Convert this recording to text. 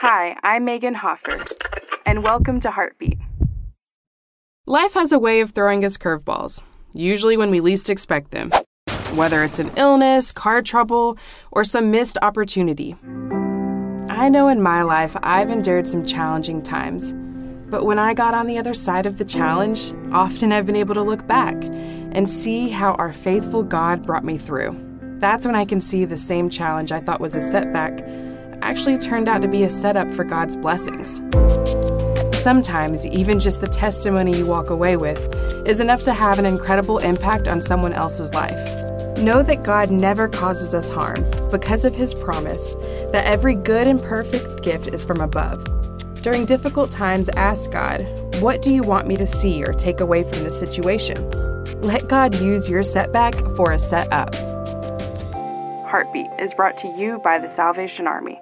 Hi, I'm Megan Hoffer, and welcome to Heartbeat. Life has a way of throwing us curveballs, usually when we least expect them, whether it's an illness, car trouble, or some missed opportunity. I know in my life I've endured some challenging times, but when I got on the other side of the challenge, often I've been able to look back and see how our faithful God brought me through. That's when I can see the same challenge I thought was a setback actually turned out to be a setup for God's blessings. Sometimes, even just the testimony you walk away with is enough to have an incredible impact on someone else's life. Know that God never causes us harm because of his promise that every good and perfect gift is from above. During difficult times, ask God, What do you want me to see or take away from this situation? Let God use your setback for a set up. Heartbeat is brought to you by the Salvation Army.